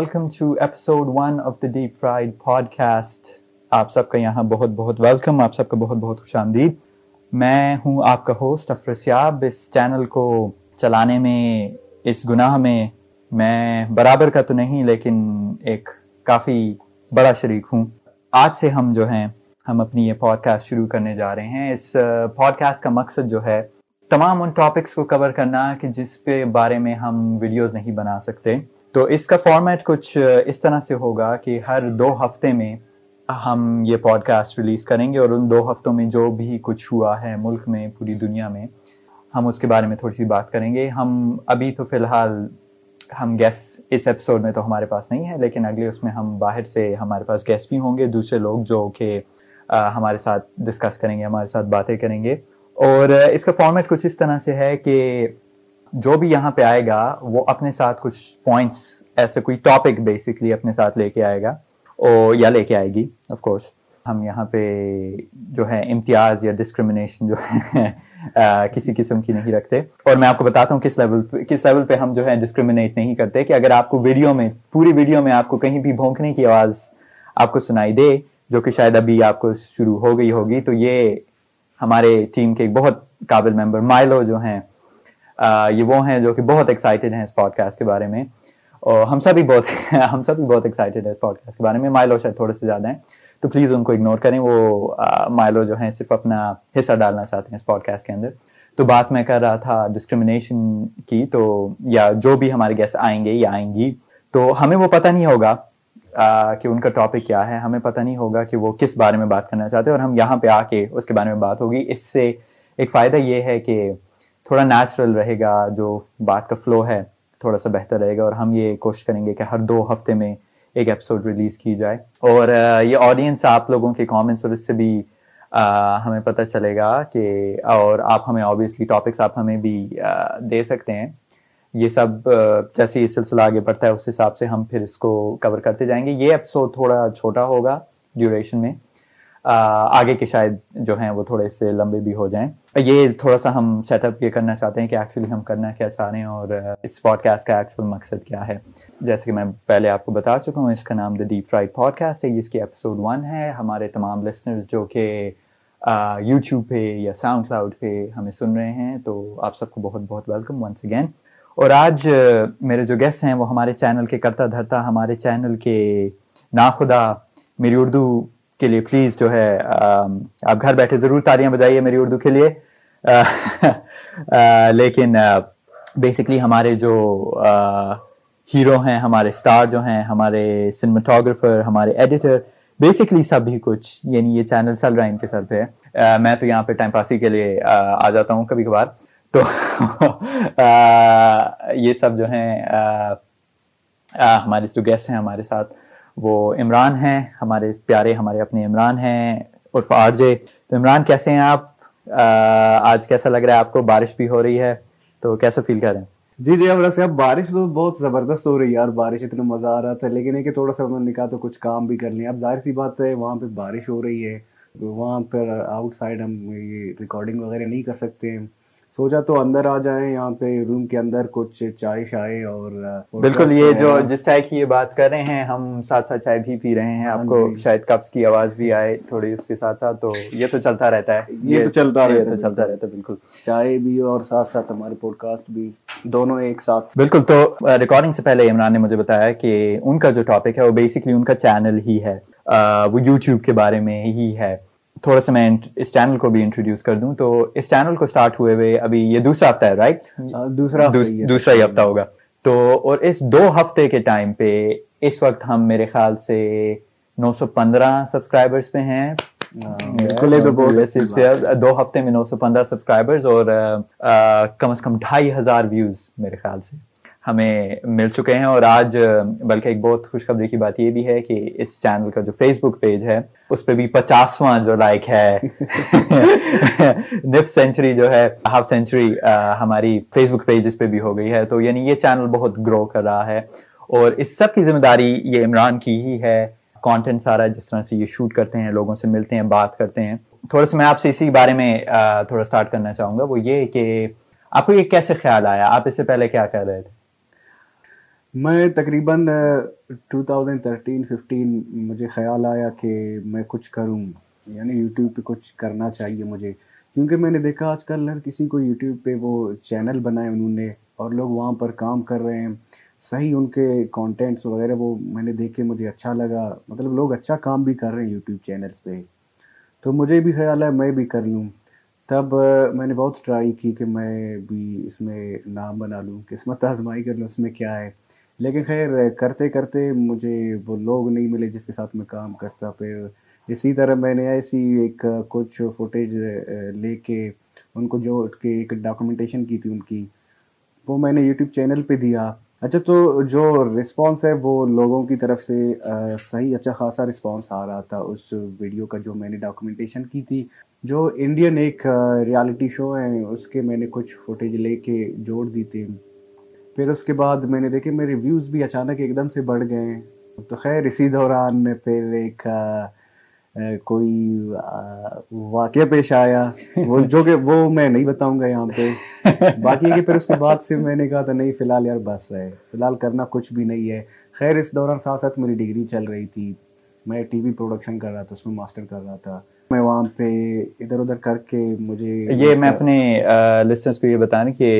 Welcome to episode one of the deep fried podcast آپ سب کا یہاں بہت بہت ویلکم آپ سب کا بہت بہت خوش آمدید. میں ہوں آپ کا ہوسٹ افرسیاب اس چینل کو چلانے میں، اس گناہ میں میں برابر کا تو نہیں، لیکن ایک کافی بڑا شریک ہوں. آج سے ہم جو ہیں، ہم اپنی یہ پوڈ کاسٹ شروع کرنے جا رہے ہیں. اس پوڈ کاسٹ کا مقصد جو ہے، تمام ان ٹاپکس کو کور کرنا کہ جس پہ بارے میں ہم ویڈیوز نہیں بنا سکتے. تو اس کا فارمیٹ کچھ اس طرح سے ہوگا کہ ہر دو ہفتے میں ہم یہ پوڈ کاسٹ ریلیز کریں گے اور ان دو ہفتوں میں جو بھی کچھ ہوا ہے ملک میں، پوری دنیا میں، ہم اس کے بارے میں تھوڑی سی بات کریں گے۔ ہم ابھی تو فی الحال ہم گیس اس ایپیسوڈ میں تو ہمارے پاس نہیں ہے لیکن اگلے اس میں ہم باہر سے ہمارے پاس گیس بھی ہوں گے، دوسرے لوگ جو کہ ہمارے ساتھ ڈسکس کریں گے، ہمارے ساتھ باتیں کریں گے۔ اور اس کا فارمیٹ کچھ اس طرح سے ہے کہ جو بھی یہاں پہ آئے گا، وہ اپنے ساتھ کچھ پوائنٹس ایسے کوئی ٹاپک بیسکلی اپنے ساتھ لے کے آئے گا۔ اور یا لے کے آئے گی آف کورس ہم یہاں پہ جو ہے امتیاز یا ڈسکریمنیشن جو ہے کسی قسم کی نہیں رکھتے۔ اور میں آپ کو بتاتا ہوں کس لیول پہ، کس لیول پہ ہم جو ہے ڈسکریمنیٹ نہیں کرتے کہ اگر آپ کو ویڈیو میں، پوری ویڈیو میں آپ کو کہیں بھی بھونکنے کی آواز آپ کو سنائی دے، جو کہ شاید ابھی آپ کو شروع ہو گئی ہوگی، تو یہ ہمارے ٹیم کے ایک بہت قابل ممبر مائلو جو ہیں یہ وہ ہیں جو کہ بہت ایکسائٹیڈ ہیں اس پوڈ کاسٹ کے بارے میں۔ اور ہم سب بھی بہت ہم سب بھی بہت ایکسائٹیڈ ہیں اس پوڈ کاسٹ کے بارے میں۔ مائلو شاید تھوڑے سے زیادہ ہیں، تو پلیز ان کو اگنور کریں۔ وہ مائلو جو ہیں، صرف اپنا حصہ ڈالنا چاہتے ہیں اس پوڈ کاسٹ کے اندر۔ تو بات میں کر رہا تھا ڈسکریمنیشن کی، تو، یا جو بھی ہمارے گیسٹ آئیں گے یا آئیں گی، تو ہمیں وہ پتہ نہیں ہوگا کہ ان کا ٹاپک کیا ہے۔ ہمیں پتہ نہیں ہوگا کہ وہ کس بارے میں بات کرنا چاہتے ہیں۔ اور ہم یہاں پہ آ کے اس کے بارے میں بات ہوگی۔ اس سے ایک فائدہ یہ ہے کہ تھوڑا نیچرل رہے گا، جو بات کا فلو ہے، تھوڑا سا بہتر رہے گا اور ہم یہ کوشش کریں گے کہ ہر دو ہفتے میں ایک ایپیسوڈ ریلیز کی جائے۔ اور یہ آڈینس آپ لوگوں کے کامنٹس اور اس سے بھی ہمیں پتہ چلے گا کہ، اور آپ ہمیں آبویسلی ٹاپکس آپ ہمیں بھی دے سکتے ہیں۔ یہ سب جیسے یہ سلسلہ آگے بڑھتا ہے، اس حساب سے ہم پھر اس کو کور کرتے جائیں گے۔ یہ ایپیسوڈ تھوڑا چھوٹا ہوگا ڈیوریشن میں۔ آگے کے شاید جو ہیں وہ تھوڑے سے لمبے بھی ہو جائیں۔ یہ تھوڑا سا ہم سیٹ اپ یہ کرنا چاہتے ہیں کہ ایکچولی ہم کرنا کیا چاہ رہے ہیں اور اس پوڈ کاسٹ کا ایکچوئل مقصد کیا ہے۔ جیسے کہ میں پہلے آپ کو بتا چکا ہوں، اس کا نام the deep fried podcast ہے، جس کی ایپیسوڈ ون ہے۔ ہمارے تمام لسنرز جو کہ یوٹیوب پہ یا ساؤنڈ کلاؤڈ پہ ہمیں سن رہے ہیں، تو آپ سب کو بہت بہت ویلکم ونس اگین اور آج میرے جو گیسٹ ہیں وہ ہمارے چینل کے کرتا دھرتا، ہمارے چینل کے ناخدا، میری اردو کے لیے پلیز جو ہے آپ گھر بیٹھے ضرور تالیاں بجائیے میری اردو کے لیے۔ لیکن بیسکلی ہمارے جو ہیرو ہیں، ہمارے اسٹار جو ہیں، ہمارے سنیماٹوگرافر ہمارے ایڈیٹر بیسکلی سب ہی کچھ یعنی یہ چینل چل رہا ہے ان کے سر پہ میں تو یہاں پہ ٹائم پاسی کے لیے، آ جاتا ہوں کبھی کبھار۔ تو یہ سب جو ہیں ہمارے جو گیسٹ ہیں ہمارے ساتھ وہ عمران ہیں، ہمارے پیارے، ہمارے اپنے عمران ہیں، عرف آر جے تو عمران، کیسے ہیں آپ؟ آج کیسا لگ رہا ہے آپ کو؟ بارش بھی ہو رہی ہے، تو کیسا فیل کر رہے ہیں؟ جی جی اب صاحب، بارش تو بہت زبردست ہو رہی ہے یار۔ بارش اتنا مزہ آ رہا تھا، لیکن ہے کہ تھوڑا سا انہوں نے کہا تو کچھ کام بھی کر لیا اب ظاہر سی بات ہے، وہاں پہ بارش ہو رہی ہے وہاں پر آؤٹ سائڈ ہم یہ ریکارڈنگ وغیرہ نہیں کر سکتے۔ ہیں سوچا تو اندر آ جائیں یہاں پہ روم کے اندر کچھ چائے شائے اور بالکل یہ جو جس چائے کی یہ بات کر رہے ہیں ہم ساتھ ساتھ چائے بھی پی رہے ہیں۔ آپ کو ہاں جی۔ شاید کپس کی آواز بھی آئے تھوڑی اس کے ساتھ ساتھ تو یہ تو چلتا رہتا ہے۔ یہ تو چلتا رہتا ہے چلتا رہتا ہے بالکل۔ چائے بھی اور ساتھ ساتھ ہمارے پوڈ کاسٹ بھی دونوں ایک ساتھ۔ بالکل تو ریکارڈنگ سے پہلے عمران نے مجھے بتایا کہ ان کا جو ٹاپک ہے وہ بیسکلی ان کا چینل ہی ہے۔ وہ یوٹیوب کے بارے میں ہی ہے۔ تھوڑا سا میں اس چینل کو بھی انٹروڈیوس کر دوں تو اس چینل کو اسٹارٹ ہوئے ہوئے ابھی یہ دوسرا ہفتہ ہے رائٹ دوسرا دوسرا ہی ہفتہ ہوگا۔ تو اور اس دو ہفتے کے ٹائم پہ اس وقت ہم میرے خیال سے نو سو پندرہ سبسکرائبرس پہ ہیں۔ دو ہفتے میں نو سو پندرہ سبسکرائبرز اور کم از کم ڈھائی ہزار ویوز میرے خیال سے۔ ہمیں مل چکے ہیں اور آج بلکہ ایک بہت خوشخبری کی بات یہ بھی ہے کہ اس چینل کا جو فیس بک پیج ہے اس پہ بھی پچاسواں جو لائک ہے نف سینچری جو ہے ہاف سینچری ہماری فیس بک پیج اس پہ بھی ہو گئی ہے۔ تو یعنی یہ چینل بہت گرو کر رہا ہے اور اس سب کی ذمہ داری یہ عمران کی ہی ہے۔ کانٹینٹ سارا جس طرح سے یہ شوٹ کرتے ہیں لوگوں سے ملتے ہیں بات کرتے ہیں۔ تھوڑا سا میں آپ سے اسی بارے میں تھوڑا اسٹارٹ کرنا چاہوں گا۔ وہ یہ کہ آپ کو یہ کیسے خیال آیا؟ آپ اس سے پہلے کیا کہہ رہے تھے؟ میں تقریباً ٹو تھاؤزینڈ تھرٹین ففٹین مجھے خیال آیا کہ میں کچھ کروں یعنی یوٹیوب پہ کچھ کرنا چاہیے مجھے۔ کیونکہ میں نے دیکھا آج کل ہر کسی کو یوٹیوب پہ وہ چینل بنائے انہوں نے اور لوگ وہاں پر کام کر رہے ہیں۔ صحیح ان کے کانٹینٹس وغیرہ وہ میں نے دیکھے، مجھے اچھا لگا۔ مطلب لوگ اچھا کام بھی کر رہے ہیں یوٹیوب چینلس پہ۔ تو مجھے بھی خیال ہے میں بھی کر لوں۔ تب میں نے بہت ٹرائی کی کہ میں بھی اس میں نام بنا لوں، قسمت آزمائی کر لوں اس میں کیا ہے۔ لیکن خیر، کرتے کرتے مجھے وہ لوگ نہیں ملے جس کے ساتھ میں کام کرتا۔ پھر اسی طرح میں نے ایسی ایک، کچھ فوٹیج لے کے ان کو جو کہ ایک ڈاکومنٹیشن کی تھی ان کی، وہ میں نے یوٹیوب چینل پہ دیا۔ اچھا تو جو رسپانس ہے وہ لوگوں کی طرف سے صحیح اچھا خاصا رسپانس آ رہا تھا اس ویڈیو کا جو میں نے ڈاکومنٹیشن کی تھی۔ جو انڈین ایک ریالٹی شو ہے، اس کے میں نے کچھ فوٹیج لے کے جوڑ دی تھی۔ پھر اس کے بعد میں نے دیکھے میرے ویوز بھی اچانک ایک دم سے بڑھ گئے تو خیر اسی دوران پھر ایک کوئی واقعہ پیش آیا۔ وہ جو کہ وہ میں نہیں بتاؤں گا یہاں پہ۔ باقی کہ پھر اس کے بعد سے میں نے کہا تھا، نہیں، فی الحال یار بس ہے۔ فی الحال کرنا کچھ بھی نہیں ہے۔ خیر اس دوران ساتھ ساتھ میری ڈگری چل رہی تھی۔ میں ٹی وی پروڈکشن کر رہا تھا، اس میں ماسٹر کر رہا تھا۔ میں وہاں پہ ادھر ادھر کر کے مجھے یہ میں اپنے لسنرس کو یہ بتانا کہ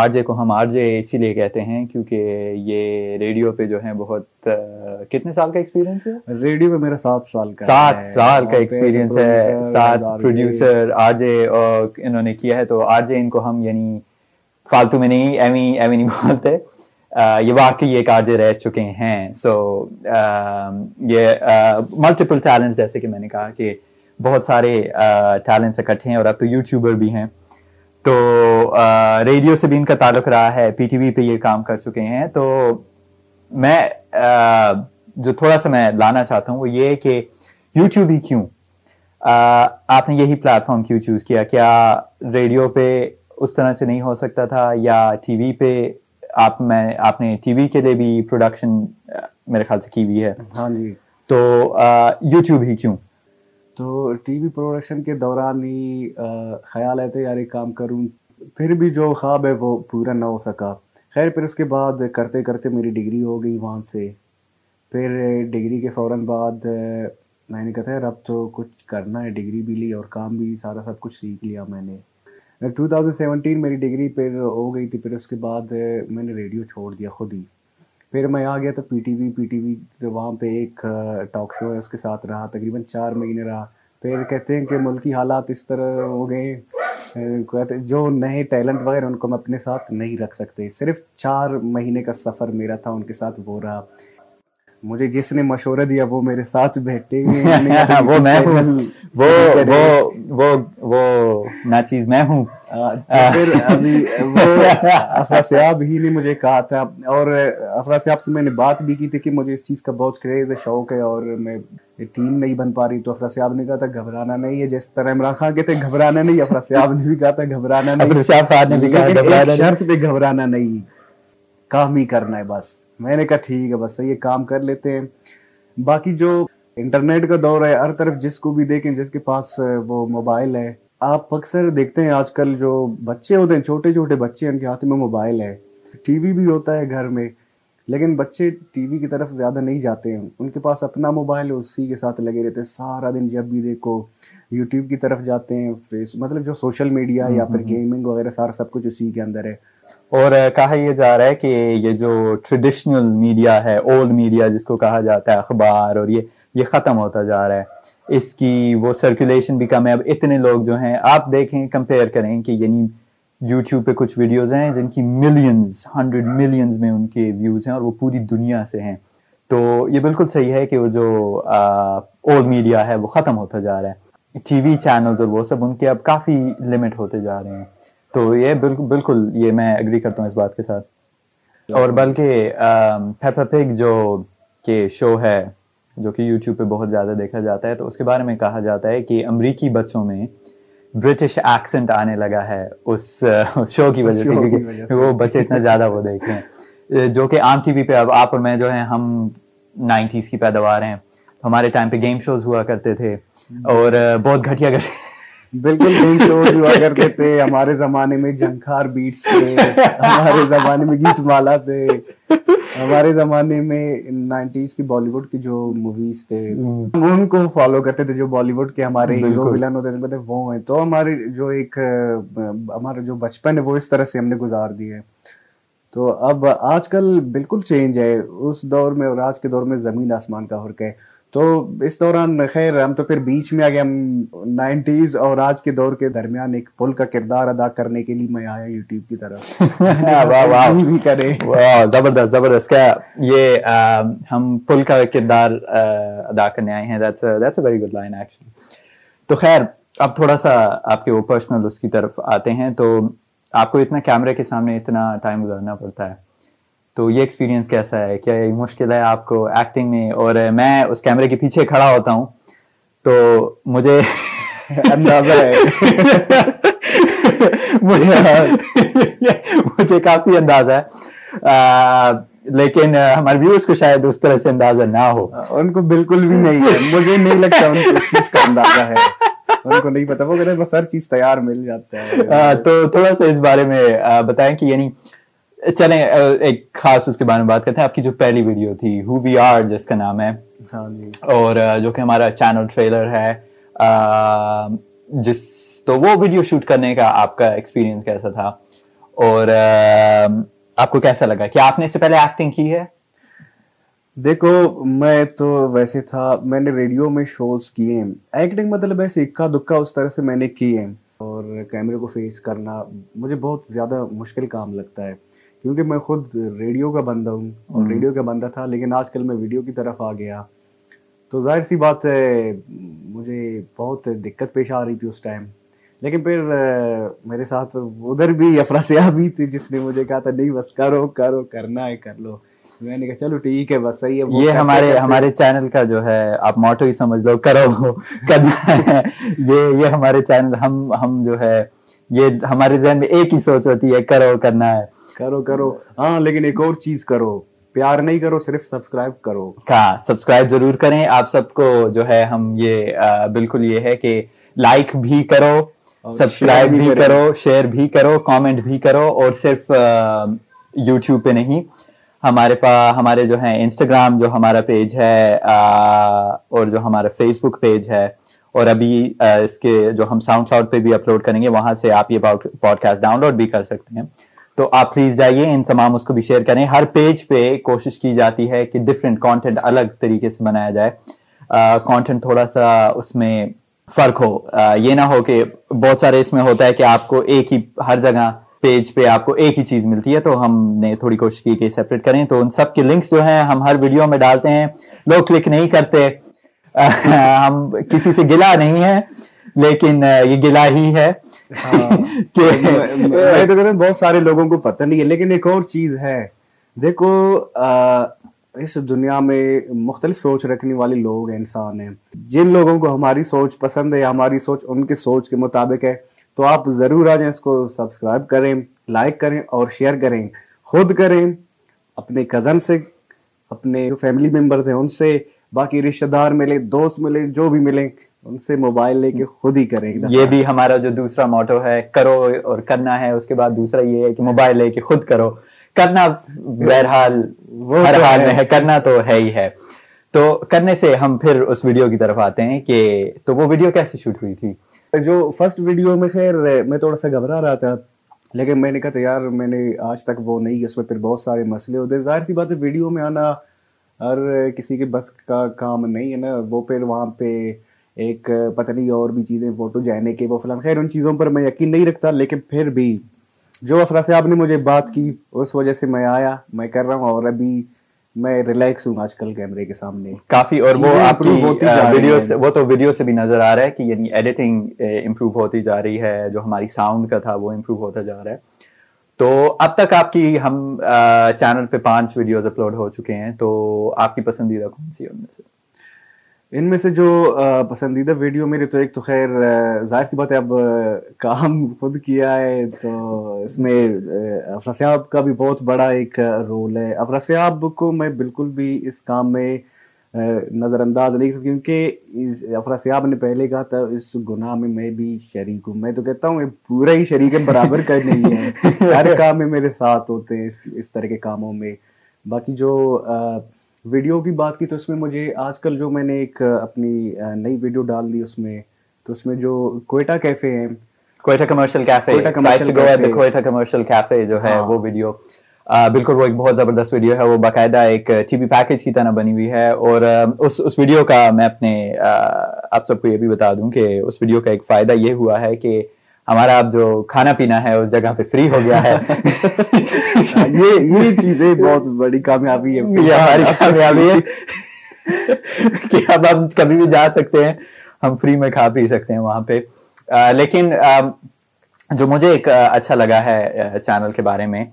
آر جے کو ہم آر جے اسی لیے کہتے ہیں کیونکہ یہ ریڈیو پہ جو ہے بہت کتنے سال کا ایکسپیرینس ہے؟ ریڈیو پہ میرا سات سال کا سات سال کا ایکسپیرینس ہے سات پروڈیوسر آر جے اور انہوں نے کیا ہے تو آر جے ان کو ہم یعنی فالتو میں نہیں ایوی ایوی نہیں بولتے۔ یہ واقعی ایک آج رہ چکے ہیں۔ سو یہ ملٹیپل ٹیلنٹ جیسے کہ میں نے کہا کہ بہت سارے ٹیلنٹس اکٹھے ہیں اور اب تو یوٹیوبر بھی ہیں۔ تو ریڈیو سے بھی ان کا تعلق رہا ہے پی ٹی وی پہ یہ کام کر چکے ہیں۔ تو میں جو تھوڑا سا میں لانا چاہتا ہوں وہ یہ کہ یوٹیوب ہی کیوں؟ آپ نے یہی پلیٹ فارم کیوں چوز کیا؟ کیا ریڈیو پہ اس طرح سے نہیں ہو سکتا تھا یا ٹی وی پہ آپ میں آپ نے ٹی وی کے لیے بھی پروڈکشن میرے خیال سے کی ہوئی ہے؟ ہاں جی۔ تو یوٹیوب ہی کیوں؟ تو ٹی وی پروڈکشن کے دوران ہی خیال آئے تھے یار ایک کام کروں، پھر بھی جو خواب ہے وہ پورا نہ ہو سکا۔ خیر، پھر اس کے بعد کرتے کرتے میری ڈگری ہو گئی وہاں سے۔ پھر ڈگری کے فوراً بعد میں نے کہا یار اب تو کچھ کرنا ہے، ڈگری بھی لی اور کام بھی، سارا سب کچھ سیکھ لیا میں نے۔ ٹو تھاؤزنڈ سیونٹین میری ڈگری پھر ہو گئی تھی، پھر اس کے بعد میں نے ریڈیو چھوڑ دیا خود ہی۔ پھر میں آ گیا تو P T V, P T V تو وہاں پہ ایک ٹاک شو ہے، اس کے ساتھ رہا، تقریباً چار مہینے رہا۔ پھر کہتے ہیں کہ ملکی حالات اس طرح ہو گئے کہتے جو نئے ٹیلنٹ وغیرہ، ان کو ہم اپنے ساتھ نہیں رکھ سکتے۔ صرف چار مہینے کا سفر میرا تھا، ان کے ساتھ وہ رہا۔ مجھے جس نے مشورہ دیا وہ میرے ساتھ بیٹھے وہ میں ہوں۔ وہ وہ وہ میں ہوں۔ پھر ابھی وہ افراسیاب ہی نے مجھے کہا تھا۔ اور افراسیاب سے میں نے بات بھی کی تھی کہ مجھے اس چیز کا بہت کریز ہے شوق ہے اور میں ٹیم نہیں بن پا رہی۔ تو افراسیاب نے کہا تھا گھبرانا نہیں ہے۔ جس طرح عمران خان کہتے گھبرانا نہیں۔ افراسیاب نے بھی کہا تھا گھبرانا نہیں۔ شرط پہ گھبرانا نہیں۔ کام ہی کرنا ہے بس۔ میں نے کہا ٹھیک ہے بس یہ کام کر لیتے ہیں۔ باقی جو انٹرنیٹ کا دور ہے ہر طرف جس کو بھی دیکھیں جس کے پاس وہ موبائل ہے۔ آپ اکثر دیکھتے ہیں آج کل جو بچے ہوتے ہیں چھوٹے چھوٹے بچے ان کے ہاتھ میں موبائل ہے۔ ٹی وی بھی ہوتا ہے گھر میں لیکن بچے ٹی وی کی طرف زیادہ نہیں جاتے ہیں۔ ان کے پاس اپنا موبائل ہے اسی کے ساتھ لگے رہتے ہیں۔ سارا دن جب بھی دیکھو یوٹیوب کی طرف جاتے ہیں فیس مطلب جو سوشل میڈیا یا پھر گیمنگ وغیرہ سارا سب کچھ اسی کے اندر ہے۔ اور کہا یہ جا رہا ہے کہ یہ جو ٹریڈیشنل میڈیا ہے اولڈ میڈیا جس کو کہا جاتا ہے، اخبار، اور یہ یہ ختم ہوتا جا رہا ہے۔ اس کی وہ سرکولیشن بھی کم ہے۔ اب اتنے لوگ جو ہیں، آپ دیکھیں کمپیئر کریں کہ یعنی یوٹیوب پہ کچھ ویڈیوز ہیں جن کی ملینز ہنڈریڈ ملینز میں ان کے ویوز ہیں اور وہ پوری دنیا سے ہیں۔ تو یہ بالکل صحیح ہے کہ وہ جو اولڈ میڈیا ہے، وہ ختم ہوتا جا رہا ہے۔ ٹی وی چینلز اور وہ سب ان کے اب کافی لمٹ ہوتے جا رہے ہیں۔ تو یہ بالکل یہ میں اگری کرتا ہوں اس بات کے ساتھ۔ اور بلکہ پگ جو کہ شو ہے جو کہ یوٹیوب پہ بہت زیادہ دیکھا جاتا ہے تو اس کے بارے میں کہا جاتا ہے کہ امریکی بچوں میں برٹش ایکسنٹ آنے لگا ہے۔ اس شو کی وجہ سے کیونکہ وہ بچے اتنا زیادہ وہ دیکھتے ہیں۔ جو کہ عام ٹی وی پہ اب آپ اور میں جو ہیں ہم نائنٹیز کی پیداوار ہیں۔ ہمارے ٹائم پہ گیم شوز ہوا کرتے تھے۔ اور بہت گھٹیا گھٹیا بالکل گیم شوز ہوا کرتے تھے ہمارے زمانے میں جھنکار بیٹس تھے ہمارے زمانے میں گیت مالا تھے۔ ہمارے زمانے میں نائنٹیز کی بالی ووڈ کی جو موویز تھے ان کو فالو کرتے تھے جو بالی ووڈ کے ہمارے ہیرو ولن ہوتے تھے وہ ہیں۔ تو ہمارے جو ایک ہمارا جو بچپن ہے وہ اس طرح سے ہم نے گزار دی ہے۔ تو اب آج کل بالکل چینج ہے۔ اس دور میں اور آج کے دور میں زمین آسمان کا فرق ہے۔ تو اس دوران خیر ہم تو پھر بیچ میں آ گئے ہم نائنٹیز اور آج کے دور کے درمیان ایک پل کا کردار ادا کرنے کے لیے میں آیا یوٹیوب کی طرف۔ زبردست زبردست۔ کیا یہ ہم پل کا کردار ادا کرنے آئے ہیں۔ ویری گڈ لائن تو خیر اب تھوڑا سا آپ کے وہ پرسنل اس کی طرف آتے ہیں۔ تو آپ کو اتنا کیمرے کے سامنے اتنا ٹائم گزارنا پڑتا ہے۔ تو یہ ایکسپیرینس کیسا ہے؟ کیا یہ مشکل ہے آپ کو ایکٹنگ میں؟ اور میں اس کیمرے کے پیچھے کھڑا ہوتا ہوں تو مجھے اندازہ ہے۔ مجھے کافی اندازہ ہے۔ لیکن ہمارے ویورز کو شاید اس طرح سے اندازہ نہ ہو۔ ان کو بالکل بھی نہیں ہے۔ مجھے نہیں لگتا ان کو اس چیز کا اندازہ ہے۔ ان کو نہیں پتا۔ وہ کہتے ہیں بس ہر چیز تیار مل جاتا ہے۔ تو تھوڑا سا اس بارے میں بتائیں کہ یعنی چلیں ایک خاص اس کے بارے میں بات کرتے ہیں۔ آپ کی جو پہلی ویڈیو تھی ہو وی آر جس کا نام ہے۔ ہاں جی۔ اور جو کہ ہمارا چینل ٹریلر ہے جس تو وہ ویڈیو شوٹ کرنے کا آپ کا ایکسپیرینس کیسا تھا؟ اور آپ کو کیسا لگا؟ کیا آپ نے اس سے پہلے ایکٹنگ کی ہے؟ دیکھو میں تو ویسے تھا میں نے ریڈیو میں شوز کیے ہیں۔ ایکٹنگ مطلب ایسے اکا دکا اس طرح سے میں نے کی ہے اور کیمرے کو فیس کرنا مجھے بہت زیادہ مشکل کام لگتا ہے۔ کیونکہ میں خود ریڈیو کا بندہ ہوں اور ریڈیو کا بندہ تھا لیکن آج کل میں ویڈیو کی طرف آ گیا۔ تو ظاہر سی بات ہے مجھے بہت دقت پیش آ رہی تھی اس ٹائم۔ لیکن پھر میرے ساتھ ادھر بھی افراسیاب بھی تھی جس نے مجھے کہا تھا نہیں بس کرو کرو کرنا ہے کر لو۔ میں نے کہا چلو ٹھیک ہے بس صحیح ہے یہ ہمارے ہمارے چینل کا جو ہے آپ موٹو ہی سمجھ لو کرو کرنا ہے۔ یہ یہ ہمارے چینل ہم ہم جو ہے یہ ہمارے ذہن میں ایک ہی سوچ ہوتی ہے کرو کرنا ہے۔ کرو کرو. ہاں لیکن ایک اور چیز کرو. پیار نہیں کرو صرف سبسکرائب کرو. ہاں سبسکرائب ضرور کریں. آپ سب کو جو ہے ہم یہ بالکل یہ ہے کہ لائک بھی کرو سبسکرائب بھی کرو شیئر بھی کرو کامنٹ بھی کرو اور صرف یوٹیوب پہ نہیں. ہمارے پاس ہمارے جو ہیں انسٹاگرام جو ہمارا پیج ہے اور جو ہمارا فیس بک پیج ہے اور ابھی اس کے جو ہم ساؤنڈ کلاؤڈ پہ بھی اپلوڈ کریں گے وہاں سے آپ یہ پوڈ کاسٹ ڈاؤن لوڈ بھی کر سکتے ہیں. تو آپ پلیز جائیے، ان تمام اس کو بھی شیئر کریں۔ ہر پیج پہ کوشش کی جاتی ہے کہ ڈفرینٹ کانٹینٹ الگ طریقے سے بنایا جائے۔ کانٹینٹ تھوڑا سا اس میں فرق ہو۔ یہ نہ ہو کہ بہت سارے اس میں ہوتا ہے کہ آپ کو ایک ہی ہر جگہ پیج پہ آپ کو ایک ہی چیز ملتی ہے، تو ہم نے تھوڑی کوشش کی کہ سیپریٹ کریں۔ تو ان سب کے لنکس جو ہیں، ہم ہر ویڈیو میں ڈالتے ہیں۔ لوگ کلک نہیں کرتے۔ ہم کسی سے گلا نہیں ہے لیکن یہ گلا ہی ہے۔ ہاں۔ بہت سارے لوگوں کو پتہ نہیں ہے لیکن ایک اور چیز ہے۔ دیکھو اس دنیا میں مختلف سوچ رکھنے والے لوگ انسان ہیں۔ جن لوگوں کو ہماری سوچ پسند ہے ہماری سوچ ان کے سوچ کے مطابق ہے تو آپ ضرور آ جائیں اس کو سبسکرائب کریں لائک کریں اور شیئر کریں۔ خود کریں اپنے کزن سے اپنے جو فیملی ممبرز ہیں ان سے باقی رشتہ دار ملے دوست ملے جو بھی ملیں۔ ان سے موبائل لے کے خود ہی کریں یہ بھی ہمارا جو دوسرا موٹو ہے کرو اور کرنا ہے اس کے بعد دوسرا یہ ہے کہ موبائل لے کے خود کرو۔ کرنا بہرحال ہر حال میں ہے۔ کرنا تو ہے ہی ہے۔ تو کرنے سے ہم پھر اس ویڈیو کی طرف آتے ہیں کہ تو وہ ویڈیو کیسے شوٹ ہوئی تھی؟ جو فرسٹ ویڈیو میں خیر میں تھوڑا سا گھبرا رہا تھا لیکن میں نے کہا تھا یار میں نے آج تک وہ نہیں اس میں پھر بہت سارے مسئلے ہوتے ظاہر سی بات ہے ویڈیو میں آنا ہر کسی کے بس کا کام نہیں ہے نا۔ وہ پھر وہاں پہ ایک پتہ نہیں اور بھی چیزیں فوٹو جانے کے وہ فلان خیر ان چیزوں پر میں یقین نہیں رکھتا لیکن پھر بھی جو افرا سے آپ نے مجھے بات کی اس وجہ سے میں آیا میں کر رہا ہوں اور ابھی میں ریلیکس ہوں آج کل کیمرے کے سامنے۔ کافی اور وہ آپ کی ویڈیو وہ تو ویڈیو سے بھی نظر آ رہا ہے کہ یعنی ایڈیٹنگ امپروو ہوتی جا رہی ہے جو ہماری ساؤنڈ کا تھا وہ امپروو ہوتا جا رہا ہے۔ تو اب تک آپ کی ہم چینل پہ پانچ ویڈیوز اپلوڈ ہو چکے ہیں تو آپ کی پسندیدہ کون سی ان میں سے؟ ان میں سے جو پسندیدہ ویڈیو میرے تو ایک تو خیر ظاہر سی بات ہے اب کام خود کیا ہے تو اس میں افراسیاب کا بھی بہت بڑا ایک رول ہے۔ افراسیاب کو میں بالکل بھی اس کام میں نظر انداز نہیں کیونکہ افراسیاب نے پہلے کہا تھا اس گناہ میں میں بھی شریک ہوں۔ میں تو کہتا ہوں پورا ہی شریک برابر کر نہیں ہے۔ ہر کام میں میرے ساتھ ہوتے ہیں اس طرح کے کاموں میں۔ باقی جو ویڈیو کی بات کی تو اس میں مجھے آج کل جو میں نے ایک اپنی نئی ویڈیو ڈال دی اس میں تو اس میں جو کوئٹہ کیفے ہیں Quetta commercial cafe Quetta commercial cafe جو ہے ہاں۔ وہ ویڈیو بالکل وہ ایک بہت زبردست ویڈیو ہے وہ باقاعدہ ایک ٹی وی پیکج کی طرح بنی ہوئی ہے اور اس اس ویڈیو کا میں اپنے آپ سب کو یہ بھی بتا دوں کہ اس ویڈیو کا ایک فائدہ یہ ہوا ہے کہ ہمارا اب جو کھانا پینا ہے اس جگہ پہ فری ہو گیا ہے۔ یہ یہ چیزیں بہت بڑی کامیابی ہے۔ ہماری کامیابی ہے۔ کہ اب ہم کبھی بھی جا سکتے ہیں۔ ہم فری میں کھا پی سکتے ہیں وہاں پہ۔ لیکن جو مجھے ایک اچھا لگا ہے چینل کے بارے میں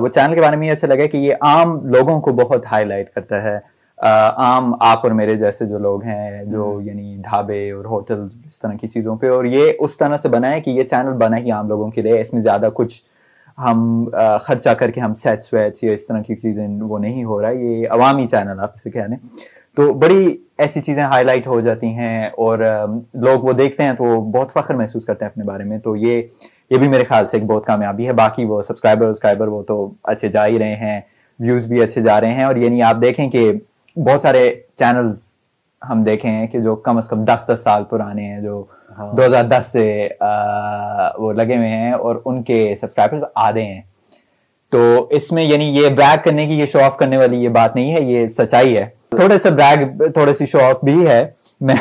وہ چینل کے بارے میں یہ اچھا لگا کہ یہ عام لوگوں کو بہت ہائی لائٹ کرتا ہے۔ عام آپ اور میرے جیسے جو لوگ ہیں جو یعنی ڈھابے اور ہوٹل اس طرح کی چیزوں پہ اور یہ اس طرح سے بنا ہے کہ یہ چینل بنا ہی عام لوگوں کے لیے اس میں زیادہ کچھ ہم خرچہ کر کے ہم سیٹس ویٹس یا اس طرح کی چیزیں وہ نہیں ہو رہا ہے یہ عوامی چینل آپ اسے کہنے تو بڑی ایسی چیزیں ہائی لائٹ ہو جاتی ہیں اور لوگ وہ دیکھتے ہیں تو بہت فخر محسوس کرتے ہیں اپنے بارے میں۔ تو یہ یہ بھی میرے خیال سے ایک بہت کامیابی ہے۔ باقی وہ سبسکرائبر وسکرائبر وہ تو اچھے جا ہی رہے ہیں ویوز بھی اچھے جا رہے ہیں اور یعنی آپ دیکھیں کہ بہت سارے چینلز ہم دیکھیں ہیں کہ جو کم از کم دس دس سال پرانے ہیں جو ہاں۔ دو ہزار دس سے وہ لگے ہوئے ہیں اور ان کے سبسکرائبرز آدھے ہیں۔ تو اس میں یعنی یہ بریک کرنے کی یہ شو آف کرنے والی یہ بات نہیں ہے یہ سچائی ہے۔ تھوڑے سے بریک تھوڑے سی شو آف بھی ہے۔ میں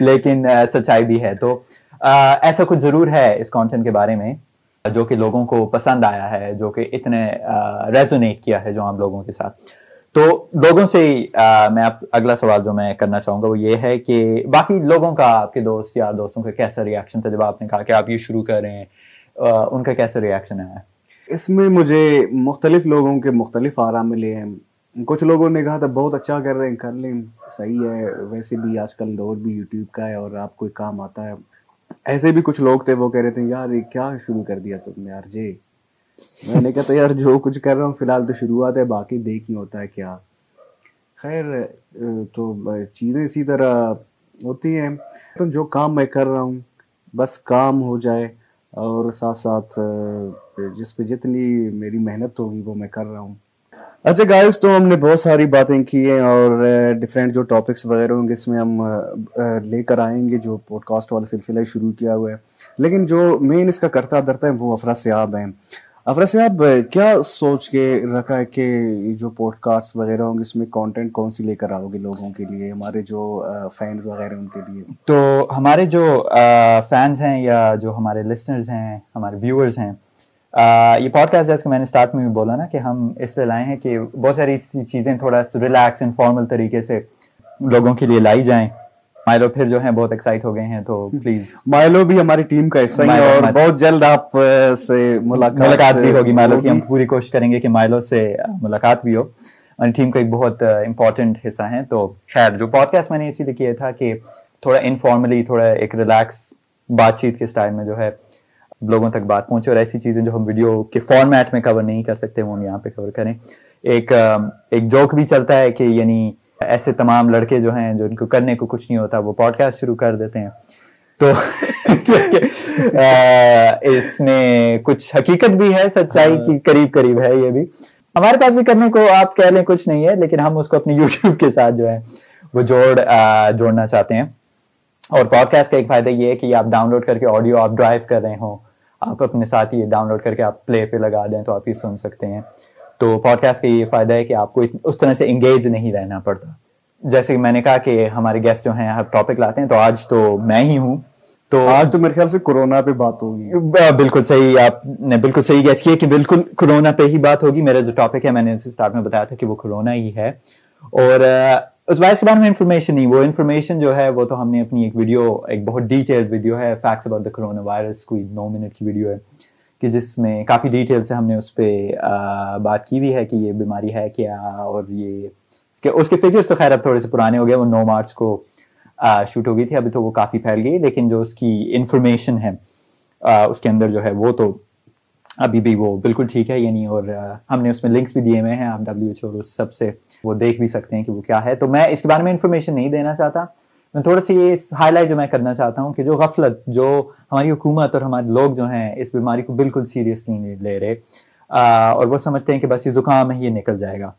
لیکن سچائی بھی ہے۔ تو ایسا کچھ ضرور ہے اس کانٹینٹ کے بارے میں جو کہ لوگوں کو پسند آیا ہے جو کہ اتنے ریزونیٹ کیا ہے جو عام لوگوں کے ساتھ۔ تو لوگوں سے میں اگلا سوال جو میں کرنا چاہوں گا وہ یہ ہے کہ باقی لوگوں کا، آپ کے دوست یا دوستوں کا کیسا ریئیکشن تھا جب آپ نے کہا کہ آپ یہ شروع کر رہے ہیں؟ ان کا کیسا ریئیکشن ہے؟ اس میں مجھے مختلف لوگوں کے مختلف آرام ملے ہیں۔ کچھ لوگوں نے کہا تھا، بہت اچھا کر رہے ہیں، کر لیں، صحیح ہے۔ ویسے بھی آج کل دور بھی یوٹیوب کا ہے اور آپ کو کام آتا ہے۔ ایسے بھی کچھ لوگ تھے، وہ کہہ رہے تھے، یار یہ کیا شروع کر دیا تم نے، یار جی۔ میں نے کہا تھا یار جو کچھ کر رہا ہوں، فی الحال تو شروعات ہے، باقی دیکھ ہی ہوتا ہے کیا۔ خیر، تو چیزیں اسی طرح ہوتی ہیں۔ تو جو کام میں کر رہا ہوں، بس کام ہو جائے اور ساتھ ساتھ، جس پہ جتنی میری محنت ہوگی، وہ میں کر رہا ہوں۔ اچھا گائز تو ہم نے بہت ساری باتیں کی ہیں اور ڈفرینٹ جو ٹاپکس وغیرہ ہوں گے، اس میں ہم لے کر آئیں گے۔ جو پوڈ کاسٹ والا سلسلہ شروع کیا ہوا ہے۔ لیکن جو مین اس کا کرتا درتا ہے، وہ افرا سیاب ہیں۔ افرا سیاب کیا سوچ کے رکھا ہے کہ جو پوڈ کاسٹ وغیرہ ہوں گے، اس میں کانٹینٹ کون سی لے کر آؤ گے لوگوں کے لیے؟ ہمارے جو فینس وغیرہ ان کے لیے۔ تو ہمارے جو فینس ہیں یا جو ہمارے لسنرز ہیں، ہمارے ویورز ہیں یہ پوڈ کاسٹ جیسے میں نے اسٹارٹ میں بھی بولا نا کہ ہم اس لیے لائے ہیں کہ بہت ساری چیزیں تھوڑا ریلیکس انفارمل طریقے سے لوگوں کے لیے لائی جائیں۔ مائلو پھر جو ہیں بہت ایکسائٹ ہو گئے ہیں تو پلیز مائلو بھی ہماری ٹیم کا حصہ ہے اور بہت جلد آپ سے ملاقات بھی ہوگی مائلو کی ہم پوری کوشش کریں گے کہ مائلو سے ملاقات بھی ہو۔ ہماری ٹیم کا ایک بہت امپورٹنٹ حصہ ہے تو خیر جو پوڈ کاسٹ میں نے اسی لیے کیا تھا کہ تھوڑا انفارملی تھوڑا ایک ریلیکس بات چیت کے اسٹائل میں جو ہے لوگوں تک بات پہنچے اور ایسی چیزیں جو ہم ویڈیو کے فارمیٹ میں کور نہیں کر سکتے وہ ہم یہاں پہ کور کریں۔ ایک ایک جوک بھی چلتا ہے کہ یعنی ایسے تمام لڑکے جو ہیں جو ان کو کرنے کو کچھ نہیں ہوتا وہ پوڈ کاسٹ شروع کر دیتے ہیں۔ تو اس میں کچھ حقیقت بھی ہے سچائی کی قریب قریب ہے یہ بھی۔ ہمارے پاس بھی کرنے کو آپ کہہ لیں کچھ نہیں ہے لیکن ہم اس کو اپنی یوٹیوب کے ساتھ جو ہے وہ جوڑ جوڑنا چاہتے ہیں۔ اور پوڈ کاسٹ کا ایک فائدہ یہ ہے کہ آپ ڈاؤن لوڈ کر کے آڈیو آپ ڈرائیو کر رہے ہوں۔ آپ اپنے ساتھ یہ ڈاؤن لوڈ کر کے آپ پلے پہ لگا دیں تو آپ یہ سن سکتے ہیں۔ تو پوڈ کاسٹ کا یہ فائدہ ہے کہ آپ کو اس طرح سے انگیج نہیں رہنا پڑتا۔ جیسے کہ میں نے کہا کہ ہمارے گیسٹ جو ہیں ٹاپک لاتے ہیں تو آج تو میں ہی ہوں۔ تو آج تو میرے خیال سے کورونا پہ بات ہوگی۔ بالکل صحیح آپ نے بالکل صحیح گیس کیا کہ بالکل کورونا پہ ہی بات ہوگی۔ میرا جو ٹاپک ہے میں نے اسٹارٹ میں بتایا تھا کہ وہ کورونا ہی ہے۔ اور اس وائرس کے بارے میں انفارمیشن نہیں وہ انفارمیشن جو ہے وہ تو ہم نے اپنی ایک ویڈیو ایک بہت ڈیٹیل ویڈیو ہے facts about the corona virus کوئی نو منٹ کی ویڈیو ہے۔ کہ جس میں کافی ڈیٹیل سے ہم نے اس پہ بات کی بھی ہے کہ یہ بیماری ہے کیا اور یہ اس کے اس کے فگرس تو خیر اب تھوڑے سے پرانے ہو گئے، وہ نو مارچ کو شوٹ ہو گئی تھی، ابھی تو وہ کافی پھیل گئی، لیکن جو اس کی انفارمیشن ہے اس کے اندر جو ہے وہ تو ابھی بھی وہ بالکل ٹھیک ہے یعنی اور ہم نے اس میں لنکس بھی دیے ہوئے ہیں، آپ ڈبلیو ایچ او سب سے وہ دیکھ بھی سکتے ہیں کہ وہ کیا ہے۔ تو میں اس کے بارے میں انفارمیشن نہیں دینا چاہتا میں تھوڑا سی یہ ہائی لائٹ جو میں کرنا چاہتا ہوں کہ جو غفلت، جو ہماری حکومت اور ہمارے لوگ جو ہیں اس بیماری کو بالکل سیریسلی نہیں لے رہے اور وہ سمجھتے ہیں کہ بس یہ زکام ہے، یہ نکل جائے گا۔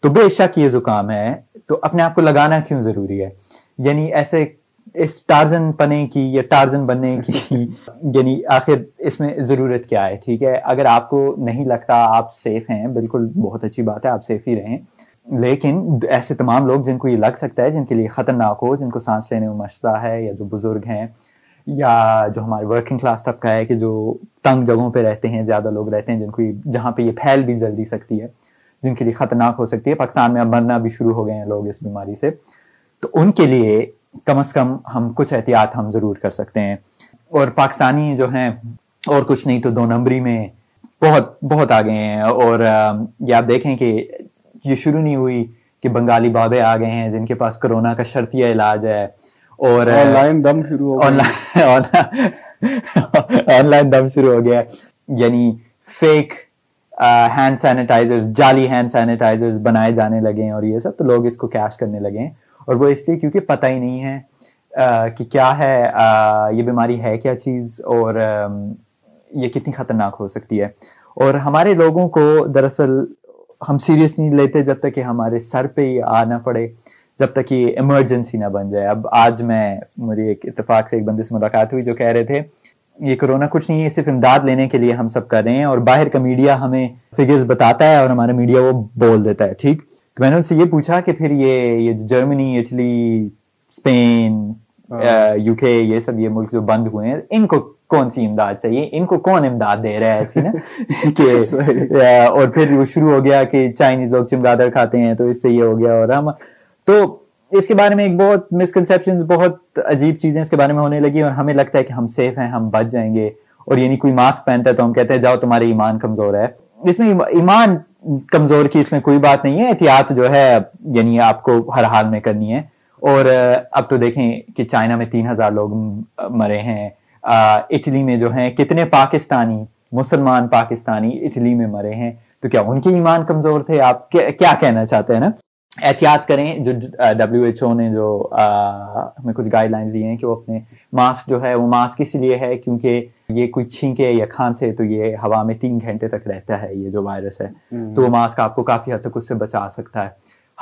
تو بے شک یہ زکام ہے، تو اپنے آپ کو لگانا کیوں ضروری ہے؟ یعنی ایسے اس ٹارزن پنے کی یا ٹارزن بننے کی یعنی آخر اس میں ضرورت کیا ہے؟ ٹھیک ہے، اگر آپ کو نہیں لگتا آپ سیف ہیں، بالکل بہت اچھی بات ہے، آپ سیف ہی رہیں۔ لیکن ایسے تمام لوگ جن کو یہ لگ سکتا ہے، جن کے لیے خطرناک ہو، جن کو سانس لینے میں مشورہ ہے یا جو بزرگ ہیں یا جو ہمارے ورکنگ کلاس طبقہ ہے کہ جو تنگ جگہوں پہ رہتے ہیں، زیادہ لوگ رہتے ہیں، جن کو جہاں پہ یہ پھیل بھی جلدی سکتی ہے، جن کے لیے خطرناک ہو سکتی ہے۔ پاکستان میں اب مرنا بھی شروع ہو گئے ہیں لوگ اس بیماری سے۔ تو ان کے لیے کم از کم ہم کچھ احتیاط ہم ضرور کر سکتے ہیں۔ اور پاکستانی جو ہیں، اور کچھ نہیں تو دو نمبری میں بہت بہت آگے ہیں۔ اور یہ آپ دیکھیں کہ یہ شروع نہیں ہوئی کہ بنگالی بابے آ گئے ہیں جن کے پاس کرونا کا شرطیہ علاج ہے۔ اور آن لائن دم شروع ہو آن لائن دم شروع ہو گیا۔ یعنی فیک ہینڈ سینیٹائزر جعلی ہینڈ سینیٹائزر بنائے جانے لگے ہیں اور یہ سب تو لوگ اس کو کیش کرنے لگے ہیں۔ اور وہ اس لیے کیونکہ پتہ ہی نہیں ہے کہ کیا ہے یہ بیماری ہے کیا چیز؟ اور یہ کتنی خطرناک ہو سکتی ہے۔ اور ہمارے لوگوں کو دراصل ہم سیریس نہیں لیتے جب تک کہ ہمارے سر پہ ہی آنا پڑے جب تک یہ ایمرجنسی نہ بن جائے۔ اب آج میں میری ایک اتفاق سے ایک بندے سے ملاقات ہوئی جو کہہ رہے تھے یہ کرونا کچھ نہیں ہے صرف امداد لینے کے لیے ہم سب کر رہے ہیں اور باہر کا میڈیا ہمیں فگرز بتاتا ہے اور ہمارا میڈیا وہ بول دیتا ہے ٹھیک؟ تو میں نے ان سے یہ پوچھا کہ پھر یہ یہ جرمنی اٹلی اسپین یو کے یہ سب یہ ملک جو بند ہوئے ہیں ان کو کون سی امداد چاہیے ان کو کون امداد دے رہا ہے ایسی نا کہ اور پھر وہ شروع ہو گیا کہ چائنیز لوگ چمگادر کھاتے ہیں تو اس سے یہ ہو گیا اور ہم تو اس کے بارے میں ایک بہت مسکنسپشن بہت عجیب چیزیں اس کے بارے میں ہونے لگی اور ہمیں لگتا ہے کہ ہم سیف ہیں ہم بچ جائیں گے اور یعنی کوئی ماسک پہنتا ہے تو ہم کہتے ہیں جاؤ تمہارے ایمان کمزور ہے اس میں ایمان کمزور کی اس میں کوئی بات نہیں ہے احتیاط جو ہے یعنی آپ کو ہر حال میں کرنی ہے اور اب تو دیکھیں کہ چائنا میں تین ہزار لوگ مرے ہیں اٹلی میں جو ہیں کتنے پاکستانی مسلمان پاکستانی اٹلی میں مرے ہیں۔ تو کیا ان کے ایمان کمزور تھے؟ آپ کیا کہنا چاہتے ہیں نا؟ احتیاط کریں جو ڈبلیو ایچ او نے جو ہمیں کچھ گائیڈ لائنز دی ہیں کہ وہ اپنے ماسک جو ہے وہ ماسک اس لیے ہے کیونکہ یہ کوئی چھینکے یا کھان سے تو یہ ہوا میں تین گھنٹے تک رہتا ہے یہ جو وائرس ہے۔ تو وہ ماسک آپ کو کافی حد تک اس سے بچا سکتا ہے۔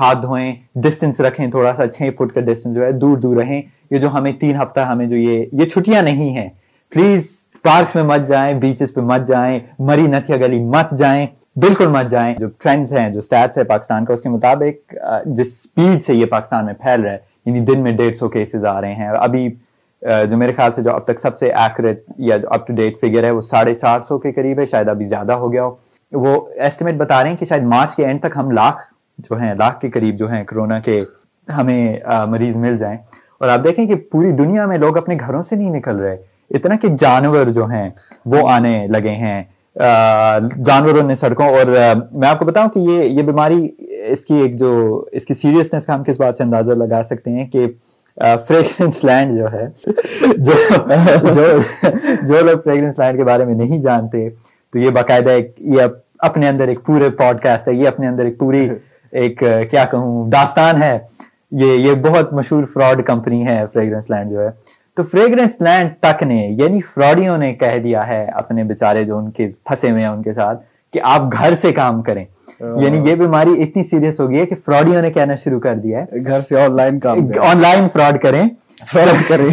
ہاتھ دھوئیں ڈسٹینس رکھیں، تھوڑا سا چھ فٹ کا ڈسٹینس جو ہے، دور دور رہیں۔ یہ جو ہمیں تین ہفتہ ہمیں جو یہ یہ چھٹیاں نہیں ہیں۔ پلیز پارکس میں مت جائیں بیچز پہ مت جائیں، مری نتیا گلی مت جائیں۔ بالکل مت جائیں۔ جو ٹرینڈز ہیں، جو سٹیٹس ہے پاکستان کا، اس کے مطابق جس سپیڈ سے یہ پاکستان میں پھیل رہا ہے یعنی دن میں ڈیڑھ سو کیسز آ رہے ہیں۔ ابھی جو میرے خیال سے جو اب تک سب سے ایکوریٹ یا جو اپ ٹو ڈیٹ فگر ہے، وہ ساڑھے چار سو کے قریب ہے، شاید ابھی زیادہ ہو گیا ہو۔ وہ ایسٹیمیٹ بتا رہے ہیں کہ شاید مارچ کے اینڈ تک ہم لاکھ جو ہیں، لاکھ کے قریب جو ہیں کرونا کے، ہمیں مریض مل جائیں۔ اور آپ دیکھیں کہ پوری دنیا میں لوگ اپنے گھروں سے نہیں نکل رہے۔ اتنا کہ جانور جو ہیں، وہ آنے لگے ہیں۔ جانوروں نے سڑکوں اور میں آپ کو بتاؤں کہ یہ یہ بیماری، اس کی ایک جو، اس کی سیریسنس کا ہم کس بات سے اندازہ لگا سکتے ہیں کہ فریگرنس لینڈ جو ہے، جو جو لوگ فریگرنس لینڈ کے بارے میں نہیں جانتے، تو یہ باقاعدہ ایک، یہ اپنے اندر ایک پورے پوڈ کاسٹ ہے، یہ اپنے اندر ایک پوری ایک کیا کہوں داستان ہے۔ یہ یہ بہت مشہور فراڈ کمپنی ہے فریگرنس لینڈ جو ہے۔ تو فریگرنس لینڈ تک نے یعنی فراڈیوں نے کہہ دیا ہے اپنے بےچارے جو ان کے پھنسے ہوئے ہیں ان کے ساتھ کہ آپ گھر سے کام کریں۔ یعنی یہ بیماری اتنی سیریس ہو گئی ہے کہ فراڈیوں نے کہنا شروع کر دیا ہے۔ گھر سے آن لائن کام آن لائن فراڈ کریں۔ فراڈ کریں۔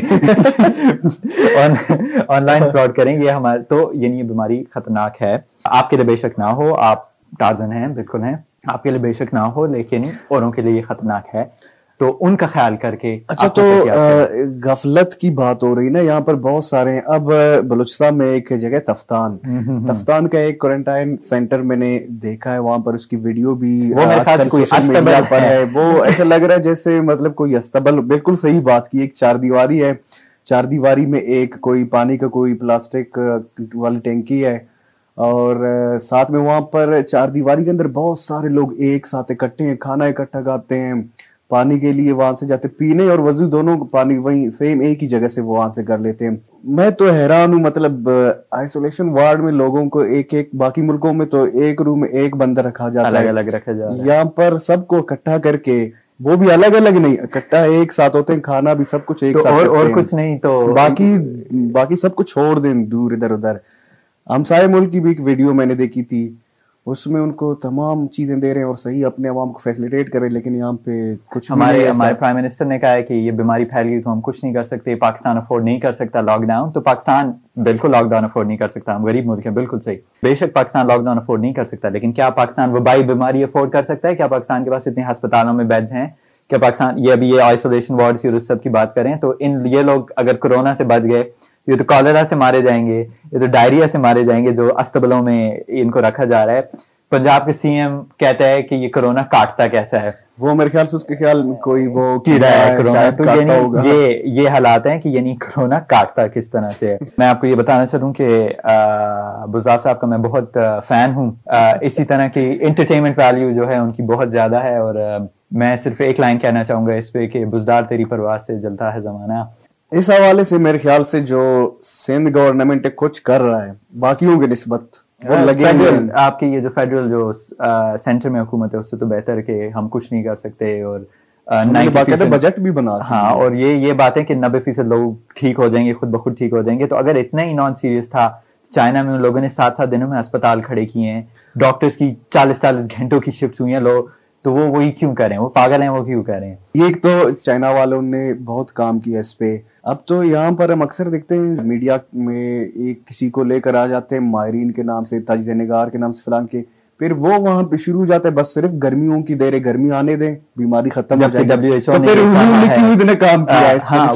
آن لائن فراڈ کریں۔ یہ ہمارے تو یعنی یہ بیماری خطرناک ہے۔ آپ کے لیے بے شک نہ ہو آپ ٹارزن ہیں بالکل ہیں۔ آپ کے لیے بے شک نہ ہو لیکن اوروں کے لیے یہ خطرناک ہے۔ تو ان کا خیال کر کے اچھا تو غفلت کی بات ہو رہی نا یہاں پر بہت سارے ہیں۔ اب بلوچستان میں ایک جگہ تفتان۔ تفتان کا ایک کوارنٹائن سینٹر میں نے دیکھا ہے وہاں پر اس کی ویڈیو بھی پر ہے۔ وہ ایسا لگ رہا ہے جیسے مطلب کوئی استبل بالکل صحیح بات کی ایک چار دیواری ہے۔ چار دیواری میں ایک کوئی پانی کا کوئی پلاسٹک والی ٹینکی ہے۔ اور ساتھ میں وہاں پر چار دیواری کے اندر بہت سارے لوگ ایک ساتھ اکٹھے ہیں کھانا اکٹھا کھاتے ہیں پانی کے لیے وہاں سے جاتے پینے اور وضو دونوں پانی وہیں سیم ایک ہی جگہ سے وہ وہاں سے کر لیتے ہیں۔ میں تو حیران ہوں مطلب آئسولیشن وارڈ میں لوگوں کو ایک ایک باقی ملکوں میں تو ایک روم میں ایک بندہ رکھا جاتا ہے۔ الگ رکھا جاتا ہے۔ یہاں پر سب کو اکٹھا کر کے وہ بھی الگ الگ نہیں اکٹھا ایک ساتھ ہوتے ہیں کھانا بھی سب کچھ ایک ساتھ اور کچھ نہیں تو باقی باقی سب کچھ چھوڑ دیں دور ادھر ادھر۔ ہمسائے ملک کی بھی ایک ویڈیو میں نے دیکھی تھی۔ اس میں ان کو تمام چیزیں دے رہے ہیں اور صحیح اپنے عوام کو فیسلیٹیٹ کر رہے لیکن یہاں پہ کچھ ہمارے ہمارے پرائم منسٹر نے کہا ہے کہ یہ بیماری پھیل گئی تو ہم کچھ نہیں کر سکتے پاکستان افورڈ نہیں کر سکتا لاک ڈاؤن تو پاکستان بالکل لاک ڈاؤن افورڈ نہیں کر سکتا۔ ہم غریب ملک ہیں بالکل صحیح۔ بے شک پاکستان لاک ڈاؤن افورڈ نہیں کر سکتا لیکن کیا پاکستان وبائی بیماری افورڈ کر سکتا ہے؟ کیا پاکستان کے پاس اتنے ہسپتالوں میں بیڈز ہیں؟ کہ پاکستان یہ ابھی یہ آئسولیشن وارڈس کی سب کی بات کریں تو ان یہ لوگ اگر کرونا سے بچ گئے یہ تو کالرا سے مارے جائیں گے یہ تو ڈائریا سے مارے جائیں گے جو استبلوں میں ان کو رکھا جا رہا ہے۔ پنجاب کے سی ایم کہتا ہے کہ یہ کرونا کاٹتا کیسا ہے۔ وہ میرے خیال سے اس کے خیال کوئی وہ کیڑا ہے کرونا تو یعنی یہ یہ حالات ہیں کہ یعنی کرونا کاٹتا کس طرح سے میں آپ کو یہ بتانا چاہوں کہ بزار صاحب کا میں بہت فین ہوں۔ اسی طرح کی انٹرٹینمنٹ ویلیو جو ہے ان کی بہت زیادہ ہے اور میں صرف ایک لائن کہنا چاہوں گا اس پہ کہ بزدار تیری پرواز سے جلتا ہے زمانہ۔ اس حوالے سے میرے خیال سے جو سندھ گورنمنٹ کچھ کر رہا ہے باقیوں کے نسبت۔ آپ کی یہ جو فیڈرل جو سینٹر میں حکومت ہے اس سے تو بہتر کہ ہم کچھ نہیں کر سکتے اور بجٹ بھی بنا ہاں اور یہ یہ بات ہے کہ نبے فیصد لوگ ٹھیک ہو جائیں گے خود بخود ٹھیک ہو جائیں گے تو اگر اتنا ہی نان سیریس تھا چائنا میں ان لوگوں نے سات سات دنوں میں اسپتال کھڑے کیے ہیں ڈاکٹرس کی چالیس چالیس گھنٹوں کی شفٹ ہوئی ہیں لوگ تو وہ وہی کیوں کر رہے ہیں؟ وہ پاگل ہیں وہ کیوں کر رہے ہیں؟ ایک تو چائنا والوں نے بہت کام کیا اس پہ۔ اب تو یہاں پر ہم اکثر دیکھتے ہیں میڈیا میں ایک کسی کو لے کر آ جاتے ہیں ماہرین کے نام سے تجزیہ نگار کے نام سے فلان کے۔ پھر وہ وہاں پہ شروع ہو جاتا ہے بس صرف گرمیوں کی دیر گرمی آنے دیں بیماری ختم ہو جائے گی۔ کام کیا ہاں،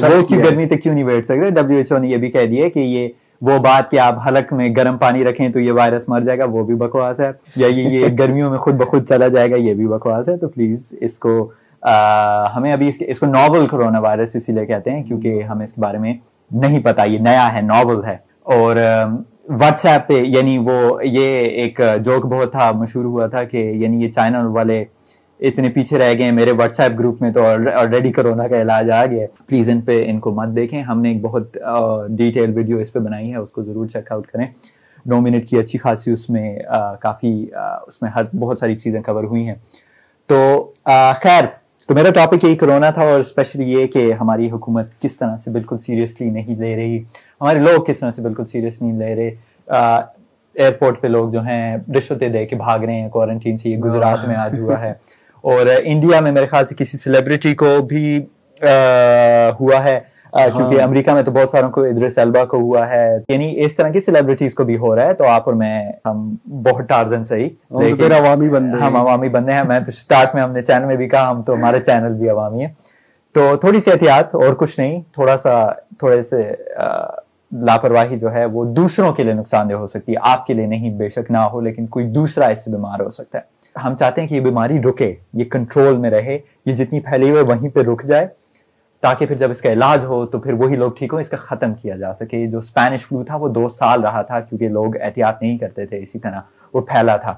گرمی تک کیوں نہیں بیٹھ سکتے؟ ڈبلو ایچ او نے یہ بھی کہہ دیا کہ یہ وہ بات کہ آپ حلق میں گرم پانی رکھیں تو یہ وائرس مر جائے گا وہ بھی بکواس ہے۔ یا یہ گرمیوں میں خود بخود چلا جائے گا یہ بھی بکواس ہے۔ تو پلیز اس کو ہمیں ابھی اس کے اس کو ناول کرونا وائرس اسی لیے کہتے ہیں کیونکہ ہمیں اس کے بارے میں نہیں پتا، یہ نیا ہے ناول ہے۔ اور واٹس ایپ پہ یعنی وہ یہ ایک جوک بہت تھا، مشہور ہوا تھا کہ یعنی یہ چائنا والے اتنے پیچھے رہ گئے ہیں، میرے واٹس ایپ گروپ میں تو آلریڈی کرونا کا علاج آ گیا ہے۔ پلیز ان پہ ان کو مت دیکھیں۔ ہم نے ایک بہت ڈیٹیل ویڈیو اس پہ بنائی ہے، اس کو ضرور چیک آؤٹ کریں۔ نو منٹ کی اچھی خاصی اس میں کافی اس میں ہر بہت ساری چیزیں کور ہوئی ہیں۔ تو خیر تو میرا ٹاپک یہی کرونا تھا اور اسپیشلی یہ کہ ہماری حکومت کس طرح سے بالکل سیریسلی نہیں لے رہی۔ ہمارے لوگ کس طرح سے بالکل سیریس نہیں لے رہے۔ ایئرپورٹ پہ لوگ جو ہیں رشوتیں دے کے بھاگ رہے ہیں کوارنٹین سے یہ گجرات میں آج ہوا ہے۔ اور انڈیا میں میرے خیال سے کسی سیلیبریٹی کو بھی ہوا ہے۔ کیونکہ ہاں۔ امریکہ میں تو بہت ساروں کو ادرس البا کو ہوا ہے۔ یعنی اس طرح کی سیلیبریٹیز کو بھی ہو رہا ہے تو آپ اور میں ہم بہت ٹارزن صحیح لیکن عوامی بندے ہم عوامی بندے ہیں۔ میں تو سٹارٹ میں ہم نے چینل میں بھی کہا ہم تو ہمارے چینل بھی عوامی ہیں۔ تو تھوڑی سی احتیاط اور کچھ نہیں تھوڑا سا تھوڑے سے لاپرواہی جو ہے وہ دوسروں کے لیے نقصان دہ ہو سکتی ہے۔ آپ کے لیے نہیں بے شک نہ ہو لیکن کوئی دوسرا اس سے بیمار ہو سکتا ہے۔ ہم چاہتے ہیں کہ یہ بیماری رکے یہ کنٹرول میں رہے یہ جتنی پھیلی ہوئی وہیں پہ رک جائے۔ تاکہ پھر جب اس کا علاج ہو تو پھر وہی لوگ ٹھیک ہو اس کا ختم کیا جا سکے۔ جو اسپینش فلو تھا وہ دو سال رہا تھا کیونکہ لوگ احتیاط نہیں کرتے تھے اسی طرح وہ پھیلا تھا۔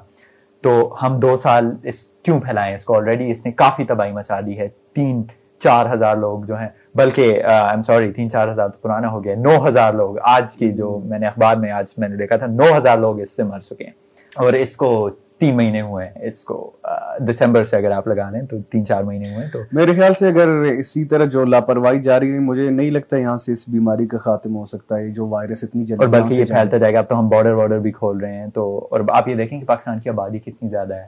تو ہم دو سال اس کیوں پھیلائیں اس کو آلریڈی اس نے کافی تباہی مچا دی ہے۔ تین چار ہزار لوگ جو ہیں بلکہ آئی ایم سوری تین چار ہزار تو پرانا ہو گیا نو ہزار لوگ آج کی جو میں نے اخبار میں آج میں نے دیکھا تھا نو ہزار لوگ اس سے مر چکے ہیں۔ اور اس کو تین مہینے ہوئے ہیں۔ اس کو دسمبر سے اگر آپ لگا لیں تو تین چار مہینے ہوئے تو۔ میرے خیال سے اگر اسی طرح جو لاپرواہی جاری ہے مجھے نہیں لگتا یہاں سے اس بیماری کا خاتمہ ہو سکتا ہے جو وائرس اتنی جلدی اور بلکہ یہ پھیلتا جائے گا۔ اب تو ہم بارڈر وارڈر بھی کھول رہے ہیں تو اور آپ یہ دیکھیں کہ پاکستان کی آبادی کتنی زیادہ ہے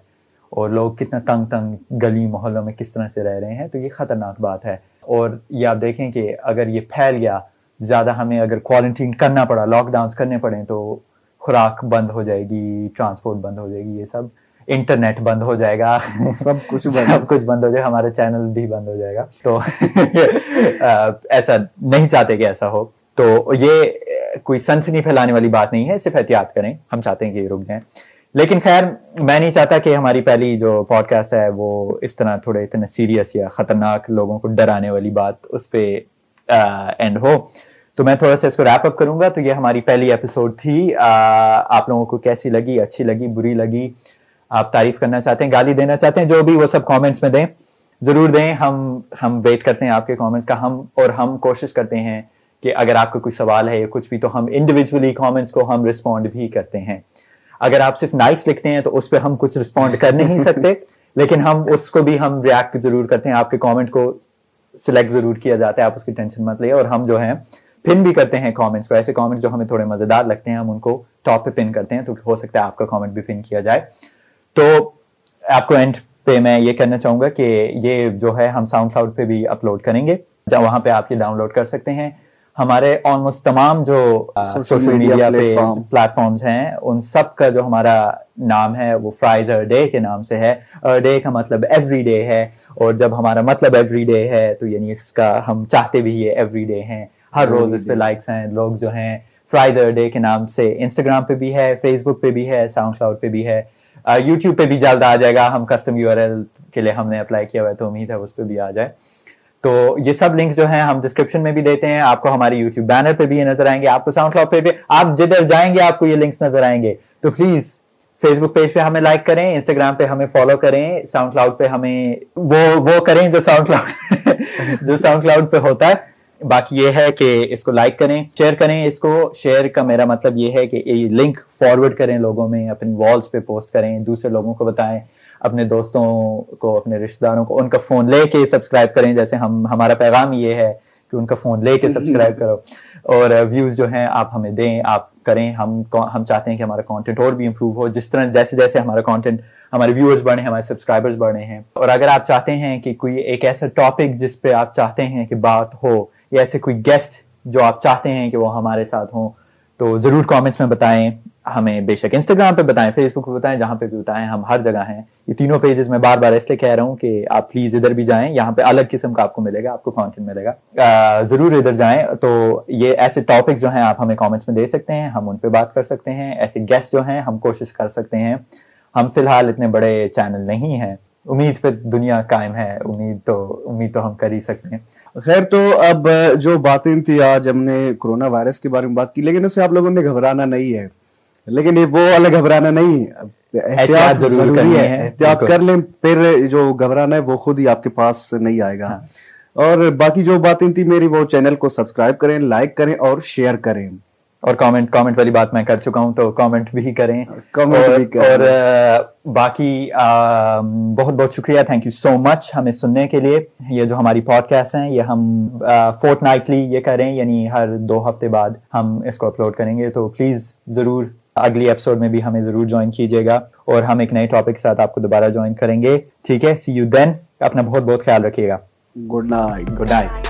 اور لوگ کتنا تنگ تنگ گلی محلوں میں کس طرح سے رہ رہے ہیں تو یہ خطرناک بات ہے۔ اور یہ آپ دیکھیں کہ اگر یہ پھیل گیا زیادہ ہمیں اگر کوارنٹین کرنا پڑا لاک ڈاؤنس کرنے پڑے تو خوراک بند ہو جائے گی ٹرانسپورٹ بند ہو جائے گی یہ سب انٹرنیٹ بند ہو جائے گا۔ سب کچھ سب کچھ بند ہو جائے گا ہمارا چینل بھی بند ہو جائے گا۔ تو ایسا نہیں چاہتے کہ ایسا ہو۔ تو یہ کوئی سنسنی پھیلانے والی بات نہیں ہے صرف احتیاط کریں۔ ہم چاہتے ہیں کہ یہ رک جائیں۔ لیکن خیر میں نہیں چاہتا کہ ہماری پہلی جو پوڈ کاسٹ ہے وہ اس طرح تھوڑے اتنے سیریس یا خطرناک لوگوں کو ڈرانے والی بات اس پہ اینڈ ہو۔ تو میں تھوڑا سا اس کو ریپ اپ کروں گا۔ تو یہ ہماری پہلی ایپیسوڈ تھی۔ آپ لوگوں کو کیسی لگی؟ اچھی لگی؟ بری لگی؟ آپ تعریف کرنا چاہتے ہیں؟ گالی دینا چاہتے ہیں؟ جو بھی، وہ سب کامنٹس میں دیں۔ ضرور دیں۔ ہم ہم ویٹ کرتے ہیں آپ کے کامنٹس کا۔ ہم اور ہم کوشش کرتے ہیں کہ اگر آپ کا کوئی سوال ہے یا کچھ بھی، تو ہم انڈیویجولی کامنٹس کو ہم رسپونڈ بھی کرتے ہیں۔ اگر آپ صرف نائس لکھتے ہیں، تو اس پہ ہم کچھ رسپونڈ کر نہیں سکتے۔ لیکن ہم اس کو بھی ہم ریئیکٹ ضرور کرتے ہیں۔ آپ کے کامنٹ کو سلیکٹ ضرور کیا جاتا ہے۔ آپ اس کی ٹینشن مت لیں۔ اور ہم جو ہیں پن بھی کرتے ہیں کامنٹس کو ایسے کامنٹس جو ہمیں تھوڑے مزیدار لگتے ہیں ہم ان کو ٹاپ پہ پن کرتے ہیں تو ہو سکتا ہے آپ کا کامنٹ بھی پن کیا جائے۔ تو آپ کو اینڈ پہ میں یہ کہنا چاہوں گا کہ یہ جو ہے ہم ساؤنڈ کلاؤڈ پہ بھی اپلوڈ کریں گے۔ وہاں پہ آپ یہ ڈاؤن لوڈ کر سکتے ہیں۔ ہمارے آلموسٹ تمام جو سوشل میڈیا پہ پلیٹ فارمس ہیں ان سب کا جو ہمارا نام ہے وہ فرائز ار ڈے کے نام سے ہے۔ ار ڈے کا مطلب ایوری ڈے ہے۔ اور جب ہمارا مطلب ایوری ڈے ہے تو یعنی اس کا ہم چاہتے بھی یہ ایوری ڈے ہیں۔ ہر روز اس پہ لائکس ہیں لوگ جو ہیں فرائز ار ڈے کے نام سے انسٹاگرام پہ بھی ہے فیس بک پہ بھی ہے ساؤنڈ کلاؤڈ پہ بھی ہے۔ یوٹیوب پہ بھی جلد آ جائے گا۔ ہم کسٹم یو آر ایل کے لیے ہم نے اپلائی کیا ہوا ہے تو امید ہے اس پہ بھی آ جائے۔ تو یہ سب لنکس جو ہیں ہم ڈسکرپشن میں بھی دیتے ہیں۔ آپ کو ہماری یوٹیوب بینر پہ بھی یہ نظر آئیں گے آپ کو ساؤنڈ کلاؤڈ پہ بھی۔ آپ جدھر جائیں گے آپ کو یہ لنکس نظر آئیں گے۔ تو پلیز فیس بک پیج پہ ہمیں لائک کریں انسٹاگرام پہ ہمیں فالو کریں۔ ساؤنڈ کلاؤڈ پہ ہمیں وہ وہ کریں جو ساؤنڈ کلاؤڈ جو ساؤنڈ کلاؤڈ پہ ہوتا ہے۔ باقی یہ ہے کہ اس کو لائک کریں شیئر کریں اس کو شیئر کا میرا مطلب یہ ہے کہ یہ لنک فارورڈ کریں لوگوں میں اپنی والس پہ پوسٹ کریں دوسرے لوگوں کو بتائیں اپنے دوستوں کو اپنے رشتے داروں کو ان کا فون لے کے سبسکرائب کریں جیسے ہم ہمارا پیغام یہ ہے کہ ان کا فون لے کے سبسکرائب کرو اور ویوز جو ہیں آپ ہمیں دیں آپ کریں ہم ہم چاہتے ہیں کہ ہمارا کانٹینٹ اور بھی امپروو ہو جس طرح جیسے جیسے ہمارا کانٹینٹ ہمارے ویورز بڑھے ہمارے سبسکرائبرز بڑھے ہیں اور اگر آپ چاہتے ہیں کہ کوئی ایک ایسا ٹاپک جس پہ آپ چاہتے ہیں کہ بات ہو یا ایسے کوئی گیسٹ جو آپ چاہتے ہیں کہ وہ ہمارے ساتھ ہوں، تو ضرور کامنٹس میں بتائیں۔ ہمیں بے شک انسٹاگرام پہ بتائیں فیس بک پہ بتائیں، جہاں پہ بھی بتائیں۔ ہم ہر جگہ ہیں۔ یہ تینوں پیجز میں بار بار اس لیے کہہ رہا ہوں کہ آپ پلیز ادھر بھی جائیں۔ یہاں پہ الگ قسم کا آپ کو ملے گا، آپ کو کانٹینٹ ملے گا۔ ضرور ادھر جائیں۔ تو یہ ایسے ٹاپکس جو ہیں آپ ہمیں کامنٹس میں دے سکتے ہیں، ہم ان پہ بات کر سکتے ہیں۔ ایسے گیسٹ جو ہیں، ہم کوشش کر سکتے ہیں۔ ہم فی الحال اتنے بڑے چینل نہیں ہیں۔ امید پہ دنیا قائم ہے امید تو امید تو ہم کر ہی سکتے ہیں۔ خیر تو اب جو باتیں تھی آج ہم نے کرونا وائرس کے بارے میں بات کی لیکن اسے آپ لوگوں نے گھبرانا نہیں ہے۔ لیکن وہ والا گھبرانا نہیں احتیاط ضروری ہے۔ احتیاط کر لیں پھر جو گھبرانا ہے وہ خود ہی آپ کے پاس نہیں آئے گا۔ ہاں۔ اور باقی جو باتیں تھی میری وہ چینل کو سبسکرائب کریں لائک کریں اور شیئر کریں۔ اور کامنٹ کامنٹ والی بات میں کر چکا ہوں تو کامنٹ بھی کریں۔ اور باقی بہت بہت شکریہ۔ تھینک یو سو مچ ہمیں سننے کے لیے۔ یہ جو ہماری پوڈ کاسٹ ہیں یہ ہم فورٹ نائٹلی یہ کریں یعنی ہر دو ہفتے بعد ہم اس کو اپلوڈ کریں گے۔ تو پلیز ضرور اگلی ایپیسوڈ میں بھی ہمیں ضرور جوائن کیجیے گا اور ہم ایک نئے ٹاپک کے ساتھ آپ کو دوبارہ جوائن کریں گے۔ ٹھیک ہے سی یو دین اپنا بہت بہت خیال رکھیے گا۔ Good night good night